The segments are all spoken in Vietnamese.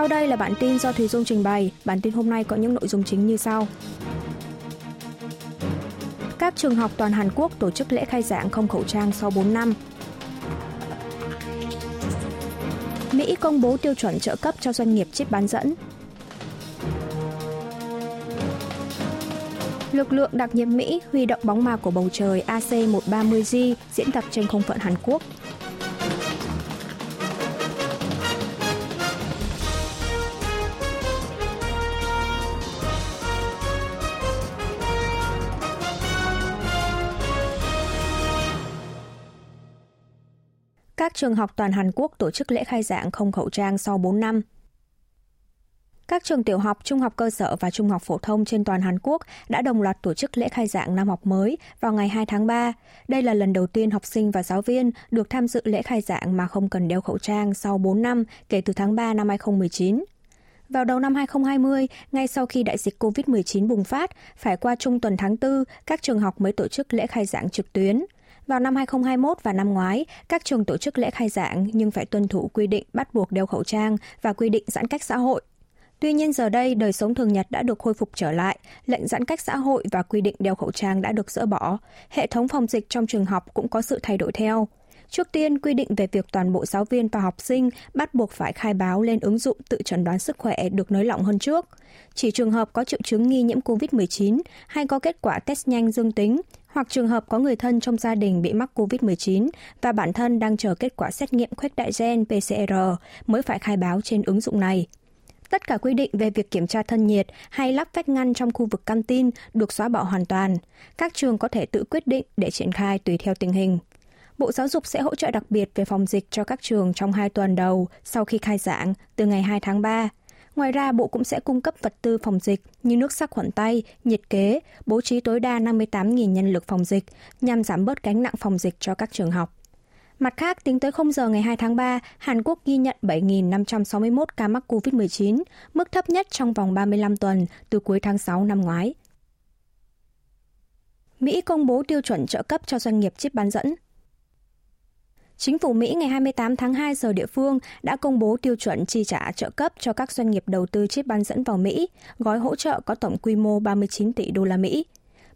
Sau đây là bản tin do Thùy Dung trình bày. Bản tin hôm nay có những nội dung chính như sau. Các trường học toàn Hàn Quốc tổ chức lễ khai giảng không khẩu trang sau 4 năm. Mỹ công bố tiêu chuẩn trợ cấp cho doanh nghiệp chip bán dẫn. Lực lượng đặc nhiệm Mỹ huy động bóng ma của bầu trời AC-130J diễn tập trên không phận Hàn Quốc. Trường học toàn Hàn Quốc tổ chức lễ khai giảng không khẩu trang sau 4 năm. Các trường tiểu học, trung học cơ sở và trung học phổ thông trên toàn Hàn Quốc đã đồng loạt tổ chức lễ khai giảng năm học mới vào ngày 2 tháng 3. Đây là lần đầu tiên học sinh và giáo viên được tham dự lễ khai giảng mà không cần đeo khẩu trang sau 4 năm kể từ tháng 3 năm 2019. Vào đầu năm 2020, ngay sau khi đại dịch COVID-19 bùng phát, phải qua trung tuần tháng 4, các trường học mới tổ chức lễ khai giảng trực tuyến. Vào năm 2021 và năm ngoái, các trường tổ chức lễ khai giảng nhưng phải tuân thủ quy định bắt buộc đeo khẩu trang và quy định giãn cách xã hội. Tuy nhiên giờ đây, đời sống thường nhật đã được khôi phục trở lại, lệnh giãn cách xã hội và quy định đeo khẩu trang đã được dỡ bỏ. Hệ thống phòng dịch trong trường học cũng có sự thay đổi theo. Trước tiên, quy định về việc toàn bộ giáo viên và học sinh bắt buộc phải khai báo lên ứng dụng tự chẩn đoán sức khỏe được nới lỏng hơn trước. Chỉ trường hợp có triệu chứng nghi nhiễm COVID-19 hay có kết quả test nhanh dương tính, hoặc trường hợp có người thân trong gia đình bị mắc COVID-19 và bản thân đang chờ kết quả xét nghiệm khuếch đại gen PCR mới phải khai báo trên ứng dụng này. Tất cả quy định về việc kiểm tra thân nhiệt hay lắp vách ngăn trong khu vực căng tin được xóa bỏ hoàn toàn. Các trường có thể tự quyết định để triển khai tùy theo tình hình. Bộ Giáo dục sẽ hỗ trợ đặc biệt về phòng dịch cho các trường trong hai tuần đầu sau khi khai giảng từ ngày 2 tháng 3. Ngoài ra, Bộ cũng sẽ cung cấp vật tư phòng dịch như nước sắc khuẩn tay, nhiệt kế, bố trí tối đa 58.000 nhân lực phòng dịch nhằm giảm bớt gánh nặng phòng dịch cho các trường học. Mặt khác, tính tới 0 giờ ngày 2 tháng 3, Hàn Quốc ghi nhận 7.561 ca mắc COVID-19, mức thấp nhất trong vòng 35 tuần từ cuối tháng 6 năm ngoái. Mỹ công bố tiêu chuẩn trợ cấp cho doanh nghiệp chip bán dẫn. Chính phủ Mỹ ngày 28 tháng 2 giờ địa phương đã công bố tiêu chuẩn chi trả trợ cấp cho các doanh nghiệp đầu tư chip bán dẫn vào Mỹ, gói hỗ trợ có tổng quy mô 39 tỷ đô la Mỹ.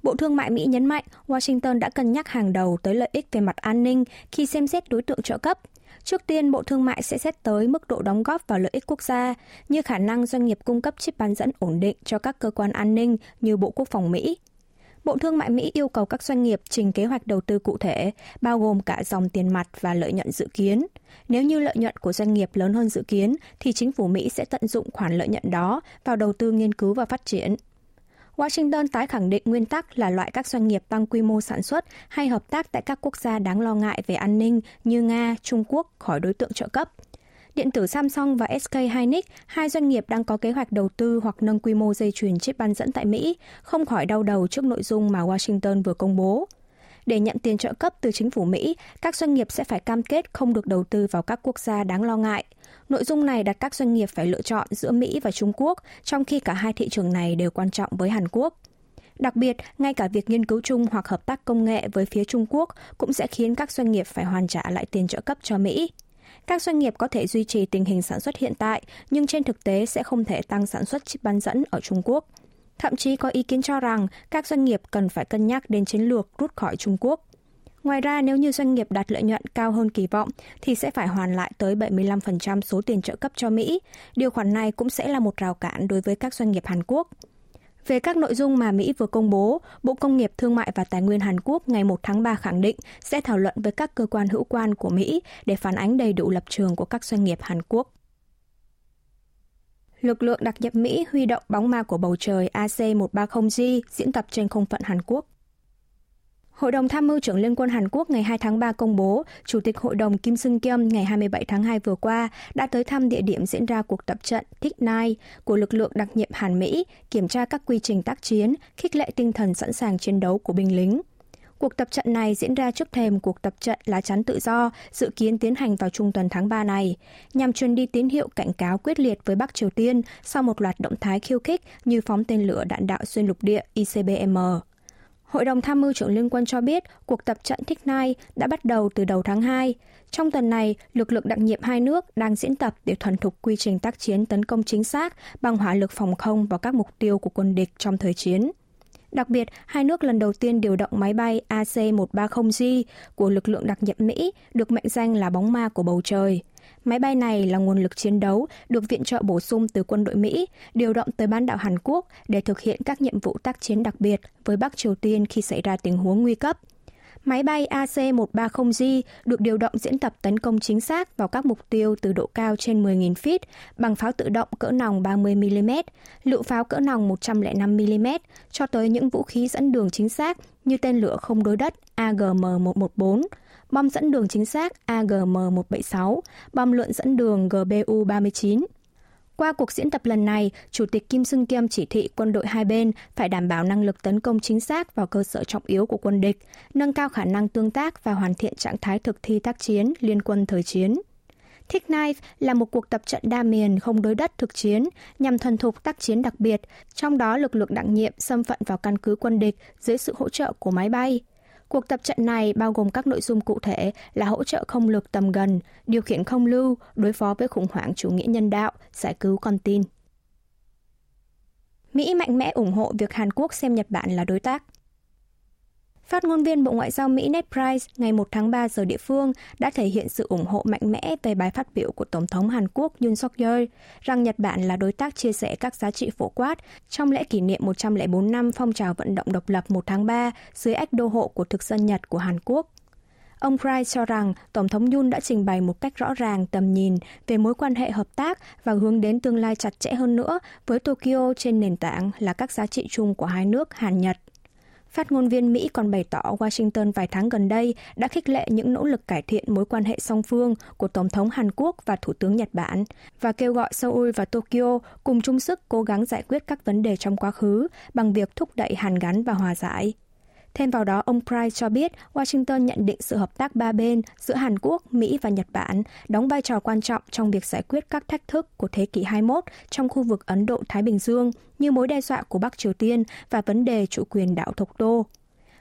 Bộ Thương mại Mỹ nhấn mạnh Washington đã cân nhắc hàng đầu tới lợi ích về mặt an ninh khi xem xét đối tượng trợ cấp. Trước tiên, Bộ Thương mại sẽ xét tới mức độ đóng góp vào lợi ích quốc gia, như khả năng doanh nghiệp cung cấp chip bán dẫn ổn định cho các cơ quan an ninh như Bộ Quốc phòng Mỹ. Bộ Thương mại Mỹ yêu cầu các doanh nghiệp trình kế hoạch đầu tư cụ thể, bao gồm cả dòng tiền mặt và lợi nhuận dự kiến. Nếu như lợi nhuận của doanh nghiệp lớn hơn dự kiến, thì chính phủ Mỹ sẽ tận dụng khoản lợi nhuận đó vào đầu tư nghiên cứu và phát triển. Washington tái khẳng định nguyên tắc là loại các doanh nghiệp tăng quy mô sản xuất hay hợp tác tại các quốc gia đáng lo ngại về an ninh như Nga, Trung Quốc khỏi đối tượng trợ cấp. Điện tử Samsung và SK Hynix, hai doanh nghiệp đang có kế hoạch đầu tư hoặc nâng quy mô dây chuyền chip bán dẫn tại Mỹ, không khỏi đau đầu trước nội dung mà Washington vừa công bố. Để nhận tiền trợ cấp từ chính phủ Mỹ, các doanh nghiệp sẽ phải cam kết không được đầu tư vào các quốc gia đáng lo ngại. Nội dung này đặt các doanh nghiệp phải lựa chọn giữa Mỹ và Trung Quốc, trong khi cả hai thị trường này đều quan trọng với Hàn Quốc. Đặc biệt, ngay cả việc nghiên cứu chung hoặc hợp tác công nghệ với phía Trung Quốc cũng sẽ khiến các doanh nghiệp phải hoàn trả lại tiền trợ cấp cho Mỹ. Các doanh nghiệp có thể duy trì tình hình sản xuất hiện tại, nhưng trên thực tế sẽ không thể tăng sản xuất chip bán dẫn ở Trung Quốc. Thậm chí có ý kiến cho rằng các doanh nghiệp cần phải cân nhắc đến chiến lược rút khỏi Trung Quốc. Ngoài ra, nếu như doanh nghiệp đạt lợi nhuận cao hơn kỳ vọng thì sẽ phải hoàn lại tới 75% số tiền trợ cấp cho Mỹ. Điều khoản này cũng sẽ là một rào cản đối với các doanh nghiệp Hàn Quốc. Về các nội dung mà Mỹ vừa công bố, Bộ Công nghiệp Thương mại và Tài nguyên Hàn Quốc ngày 1 tháng 3 khẳng định sẽ thảo luận với các cơ quan hữu quan của Mỹ để phản ánh đầy đủ lập trường của các doanh nghiệp Hàn Quốc. Lực lượng đặc nhiệm Mỹ huy động bóng ma của bầu trời AC-130J diễn tập trên không phận Hàn Quốc. Hội đồng tham mưu trưởng Liên quân Hàn Quốc ngày 2 tháng 3 công bố, Chủ tịch Hội đồng Kim Sung Kyum ngày 27 tháng 2 vừa qua đã tới thăm địa điểm diễn ra cuộc tập trận Thích Nai của lực lượng đặc nhiệm Hàn Mỹ, kiểm tra các quy trình tác chiến, khích lệ tinh thần sẵn sàng chiến đấu của binh lính. Cuộc tập trận này diễn ra trước thềm cuộc tập trận lá chắn tự do dự kiến tiến hành vào trung tuần tháng 3 này, nhằm truyền đi tín hiệu cảnh cáo quyết liệt với Bắc Triều Tiên sau một loạt động thái khiêu khích như phóng tên lửa đạn đạo xuyên lục địa ICBM. Hội đồng tham mưu trưởng Liên quân cho biết cuộc tập trận Thích Nai đã bắt đầu từ đầu tháng 2. Trong tuần này, lực lượng đặc nhiệm hai nước đang diễn tập để thuần thục quy trình tác chiến tấn công chính xác bằng hỏa lực phòng không vào các mục tiêu của quân địch trong thời chiến. Đặc biệt, hai nước lần đầu tiên điều động máy bay AC-130J của lực lượng đặc nhiệm Mỹ được mệnh danh là bóng ma của bầu trời. Máy bay này là nguồn lực chiến đấu được viện trợ bổ sung từ quân đội Mỹ, điều động tới bán đảo Hàn Quốc để thực hiện các nhiệm vụ tác chiến đặc biệt với Bắc Triều Tiên khi xảy ra tình huống nguy cấp. Máy bay AC-130J được điều động diễn tập tấn công chính xác vào các mục tiêu từ độ cao trên 10.000 feet bằng pháo tự động cỡ nòng 30mm, lựu pháo cỡ nòng 105mm, cho tới những vũ khí dẫn đường chính xác như tên lửa không đối đất AGM-114, bom dẫn đường chính xác AGM-176, bom lượn dẫn đường GBU-39. Qua cuộc diễn tập lần này, Chủ tịch Kim Sưng Kiêm chỉ thị quân đội hai bên phải đảm bảo năng lực tấn công chính xác vào cơ sở trọng yếu của quân địch, nâng cao khả năng tương tác và hoàn thiện trạng thái thực thi tác chiến liên quân thời chiến. Thick Knife là một cuộc tập trận đa miền không đối đất thực chiến nhằm thuần thục tác chiến đặc biệt, trong đó lực lượng đặc nhiệm xâm phận vào căn cứ quân địch dưới sự hỗ trợ của máy bay, Cuộc tập trận này bao gồm các nội dung cụ thể là hỗ trợ không lực tầm gần, điều khiển không lưu, đối phó với khủng hoảng chủ nghĩa nhân đạo, giải cứu con tin. Mỹ mạnh mẽ ủng hộ việc Hàn Quốc xem Nhật Bản là đối tác. Phát ngôn viên Bộ Ngoại giao Mỹ Ned Price ngày 1 tháng 3 giờ địa phương đã thể hiện sự ủng hộ mạnh mẽ về bài phát biểu của Tổng thống Hàn Quốc Yoon suk yeol rằng Nhật Bản là đối tác chia sẻ các giá trị phổ quát trong lễ kỷ niệm 104 năm phong trào vận động độc lập 1 tháng 3 dưới ách đô hộ của thực dân Nhật của Hàn Quốc. Ông Price cho rằng Tổng thống Yoon đã trình bày một cách rõ ràng, tầm nhìn về mối quan hệ hợp tác và hướng đến tương lai chặt chẽ hơn nữa với Tokyo trên nền tảng là các giá trị chung của hai nước Hàn-Nhật. Phát ngôn viên Mỹ còn bày tỏ Washington vài tháng gần đây đã khích lệ những nỗ lực cải thiện mối quan hệ song phương của Tổng thống Hàn Quốc và Thủ tướng Nhật Bản và kêu gọi Seoul và Tokyo cùng chung sức cố gắng giải quyết các vấn đề trong quá khứ bằng việc thúc đẩy hàn gắn và hòa giải. Thêm vào đó, ông Price cho biết Washington nhận định sự hợp tác ba bên giữa Hàn Quốc, Mỹ và Nhật Bản đóng vai trò quan trọng trong việc giải quyết các thách thức của thế kỷ 21 trong khu vực Ấn Độ-Thái Bình Dương như mối đe dọa của Bắc Triều Tiên và vấn đề chủ quyền đảo Thộc Đô.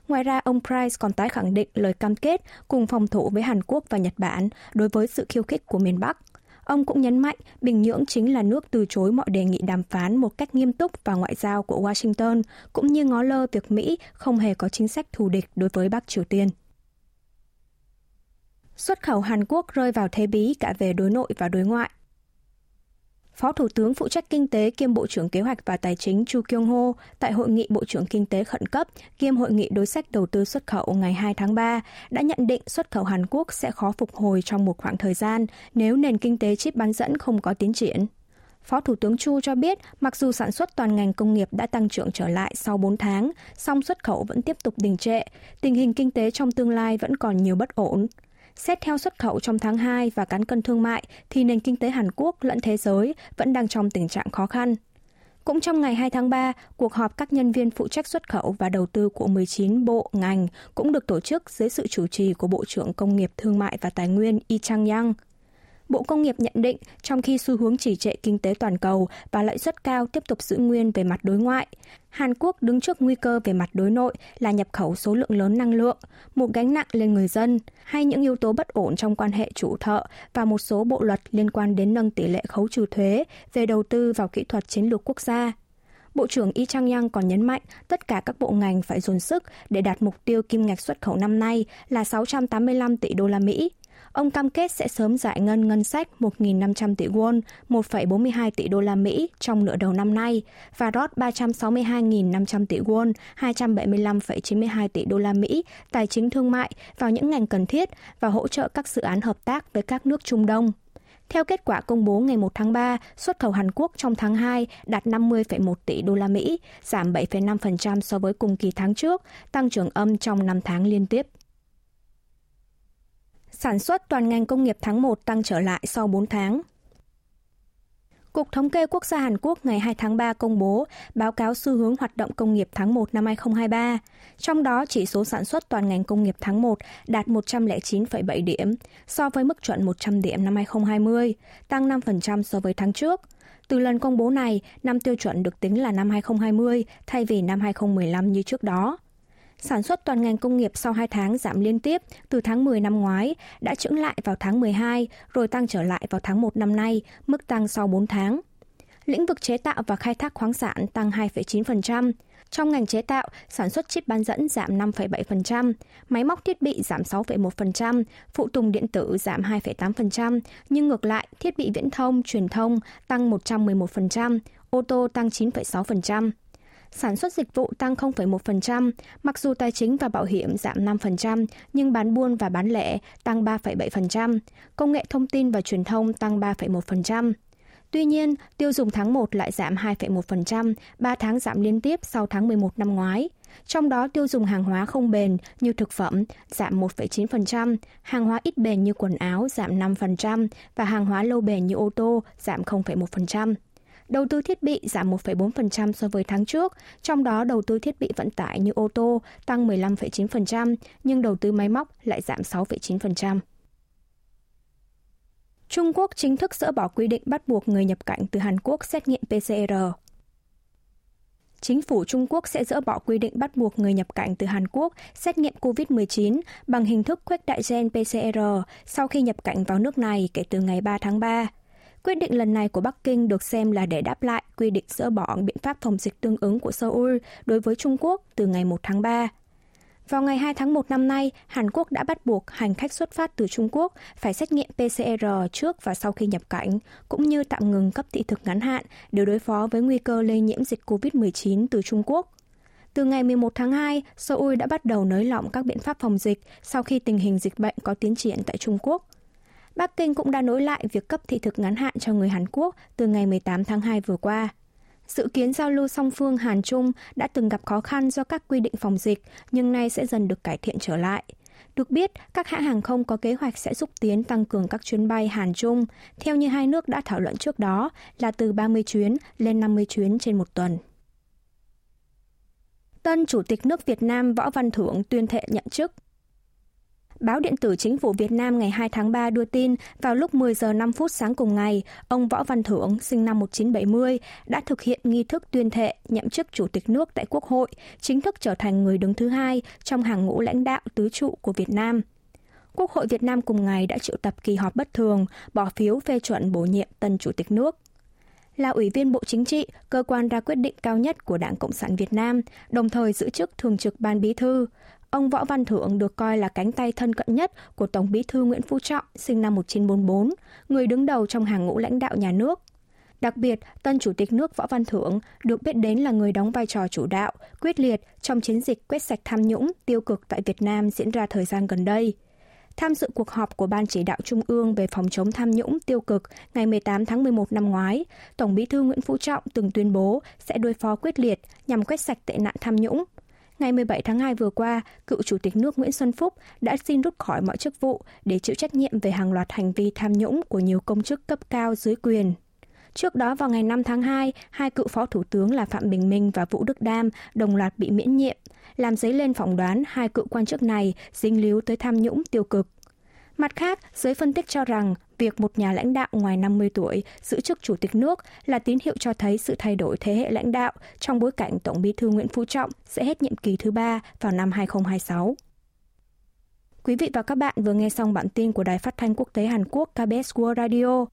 Ngoài ra, ông Price còn tái khẳng định lời cam kết cùng phòng thủ với Hàn Quốc và Nhật Bản đối với sự khiêu khích của miền Bắc – Ông cũng nhấn mạnh Bình Nhưỡng chính là nước từ chối mọi đề nghị đàm phán một cách nghiêm túc và ngoại giao của Washington, cũng như ngó lơ việc Mỹ không hề có chính sách thù địch đối với Bắc Triều Tiên. Xuất khẩu Hàn Quốc rơi vào thế bí cả về đối nội và đối ngoại. Phó Thủ tướng phụ trách kinh tế kiêm Bộ trưởng Kế hoạch và Tài chính Chu Kyung Ho tại Hội nghị Bộ trưởng Kinh tế khẩn cấp kiêm Hội nghị đối sách đầu tư xuất khẩu ngày 2 tháng 3 đã nhận định xuất khẩu Hàn Quốc sẽ khó phục hồi trong một khoảng thời gian nếu nền kinh tế chip bán dẫn không có tiến triển. Phó Thủ tướng Chu cho biết, mặc dù sản xuất toàn ngành công nghiệp đã tăng trưởng trở lại sau 4 tháng, song xuất khẩu vẫn tiếp tục đình trệ, tình hình kinh tế trong tương lai vẫn còn nhiều bất ổn. Xét theo xuất khẩu trong tháng 2 và cán cân thương mại thì nền kinh tế Hàn Quốc lẫn thế giới vẫn đang trong tình trạng khó khăn. Cũng trong ngày 2 tháng 3, cuộc họp các nhân viên phụ trách xuất khẩu và đầu tư của 19 bộ, ngành cũng được tổ chức dưới sự chủ trì của Bộ trưởng Công nghiệp Thương mại và Tài nguyên Yi Chang-yang. Bộ Công nghiệp nhận định trong khi xu hướng chỉ trệ kinh tế toàn cầu và lãi suất cao tiếp tục giữ nguyên về mặt đối ngoại, Hàn Quốc đứng trước nguy cơ về mặt đối nội là nhập khẩu số lượng lớn năng lượng, một gánh nặng lên người dân, hay những yếu tố bất ổn trong quan hệ chủ thợ và một số bộ luật liên quan đến nâng tỷ lệ khấu trừ thuế về đầu tư vào kỹ thuật chiến lược quốc gia. Bộ trưởng Y Chang Yang còn nhấn mạnh tất cả các bộ ngành phải dồn sức để đạt mục tiêu kim ngạch xuất khẩu năm nay là 685 tỷ đô la Mỹ, Ông cam kết sẽ sớm giải ngân ngân sách 1.500 tỷ won, 1,42 tỷ đô la Mỹ trong nửa đầu năm nay và rót 362.500 tỷ won, 275,92 tỷ đô la Mỹ tài chính thương mại vào những ngành cần thiết và hỗ trợ các dự án hợp tác với các nước Trung Đông. Theo kết quả công bố ngày 1 tháng 3, xuất khẩu Hàn Quốc trong tháng 2 đạt 50,1 tỷ đô la Mỹ, giảm 7,5% so với cùng kỳ tháng trước, tăng trưởng âm trong 5 tháng liên tiếp. Sản xuất toàn ngành công nghiệp tháng 1 tăng trở lại sau 4 tháng. Cục Thống kê Quốc gia Hàn Quốc ngày 2 tháng 3 công bố báo cáo xu hướng hoạt động công nghiệp tháng 1 năm 2023. Trong đó, chỉ số sản xuất toàn ngành công nghiệp tháng 1 đạt 109,7 điểm, so với mức chuẩn 100 điểm năm 2020, tăng 5% so với tháng trước. Từ lần công bố này, năm tiêu chuẩn được tính là năm 2020 thay vì năm 2015 như trước đó. Sản xuất toàn ngành công nghiệp sau 2 tháng giảm liên tiếp từ tháng 10 năm ngoái đã chững lại vào tháng 12 rồi tăng trở lại vào tháng 1 năm nay, mức tăng sau 4 tháng. Lĩnh vực chế tạo và khai thác khoáng sản tăng 2,9%. Trong ngành chế tạo, sản xuất chip bán dẫn giảm 5,7%, máy móc thiết bị giảm 6,1%, phụ tùng điện tử giảm 2,8%, nhưng ngược lại, thiết bị viễn thông, truyền thông tăng 111%, ô tô tăng 9,6%. Sản xuất dịch vụ tăng 0,1%, mặc dù tài chính và bảo hiểm giảm 5%, nhưng bán buôn và bán lẻ tăng 3,7%, công nghệ thông tin và truyền thông tăng 3,1%. Tuy nhiên, tiêu dùng tháng 1 lại giảm 2,1%, 3 tháng giảm liên tiếp sau tháng 11 năm ngoái. Trong đó tiêu dùng hàng hóa không bền như thực phẩm giảm 1,9%, hàng hóa ít bền như quần áo giảm 5% và hàng hóa lâu bền như ô tô giảm 0,1%. Đầu tư thiết bị giảm 1,4% so với tháng trước, trong đó đầu tư thiết bị vận tải như ô tô tăng 15,9%, nhưng đầu tư máy móc lại giảm 6,9%. Trung Quốc chính thức dỡ bỏ quy định bắt buộc người nhập cảnh từ Hàn Quốc xét nghiệm PCR. Chính phủ Trung Quốc sẽ dỡ bỏ quy định bắt buộc người nhập cảnh từ Hàn Quốc xét nghiệm COVID-19 bằng hình thức khuếch đại gen PCR sau khi nhập cảnh vào nước này kể từ ngày 3 tháng 3. Quyết định lần này của Bắc Kinh được xem là để đáp lại quy định dỡ bỏ biện pháp phòng dịch tương ứng của Seoul đối với Trung Quốc từ ngày 1 tháng 3. Vào ngày 2 tháng 1 năm nay, Hàn Quốc đã bắt buộc hành khách xuất phát từ Trung Quốc phải xét nghiệm PCR trước và sau khi nhập cảnh, cũng như tạm ngừng cấp thị thực ngắn hạn để đối phó với nguy cơ lây nhiễm dịch COVID-19 từ Trung Quốc. Từ ngày 11 tháng 2, Seoul đã bắt đầu nới lỏng các biện pháp phòng dịch sau khi tình hình dịch bệnh có tiến triển tại Trung Quốc. Bắc Kinh cũng đã nối lại việc cấp thị thực ngắn hạn cho người Hàn Quốc từ ngày 18 tháng 2 vừa qua. Dự kiến giao lưu song phương Hàn Trung đã từng gặp khó khăn do các quy định phòng dịch, nhưng nay sẽ dần được cải thiện trở lại. Được biết, các hãng hàng không có kế hoạch sẽ xúc tiến tăng cường các chuyến bay Hàn Trung, theo như hai nước đã thảo luận trước đó là từ 30 chuyến lên 50 chuyến trên một tuần. Tân Chủ tịch nước Việt Nam Võ Văn Thưởng tuyên thệ nhận chức. Báo điện tử Chính phủ Việt Nam ngày 2 tháng 3 đưa tin vào lúc 10 giờ 5 phút sáng cùng ngày, ông Võ Văn Thưởng, sinh năm 1970, đã thực hiện nghi thức tuyên thệ nhậm chức Chủ tịch nước tại Quốc hội, chính thức trở thành người đứng thứ hai trong hàng ngũ lãnh đạo tứ trụ của Việt Nam. Quốc hội Việt Nam cùng ngày đã triệu tập kỳ họp bất thường, bỏ phiếu phê chuẩn bổ nhiệm tân Chủ tịch nước là Ủy viên Bộ Chính trị, cơ quan ra quyết định cao nhất của Đảng Cộng sản Việt Nam, đồng thời giữ chức Thường trực Ban Bí thư. Ông Võ Văn Thưởng được coi là cánh tay thân cận nhất của Tổng bí thư Nguyễn Phú Trọng, sinh năm 1944, người đứng đầu trong hàng ngũ lãnh đạo nhà nước. Đặc biệt, tân Chủ tịch nước Võ Văn Thưởng được biết đến là người đóng vai trò chủ đạo, quyết liệt trong chiến dịch quét sạch tham nhũng, tiêu cực tại Việt Nam diễn ra thời gian gần đây. Tham dự cuộc họp của Ban chỉ đạo Trung ương về phòng chống tham nhũng tiêu cực ngày 18 tháng 11 năm ngoái, Tổng bí thư Nguyễn Phú Trọng từng tuyên bố sẽ đối phó quyết liệt nhằm quét sạch tệ nạn tham nhũng, Ngày 17 tháng 2 vừa qua, cựu Chủ tịch nước Nguyễn Xuân Phúc đã xin rút khỏi mọi chức vụ để chịu trách nhiệm về hàng loạt hành vi tham nhũng của nhiều công chức cấp cao dưới quyền. Trước đó vào ngày 5 tháng 2, hai cựu phó thủ tướng là Phạm Bình Minh và Vũ Đức Đam đồng loạt bị miễn nhiệm, làm dấy lên phỏng đoán hai cựu quan chức này dính líu tới tham nhũng tiêu cực. Mặt khác, giới phân tích cho rằng việc một nhà lãnh đạo ngoài 50 tuổi giữ chức chủ tịch nước là tín hiệu cho thấy sự thay đổi thế hệ lãnh đạo trong bối cảnh Tổng bí thư Nguyễn Phú Trọng sẽ hết nhiệm kỳ thứ ba vào năm 2026. Quý vị và các bạn vừa nghe xong bản tin của Đài Phát thanh Quốc tế Hàn Quốc KBS World Radio.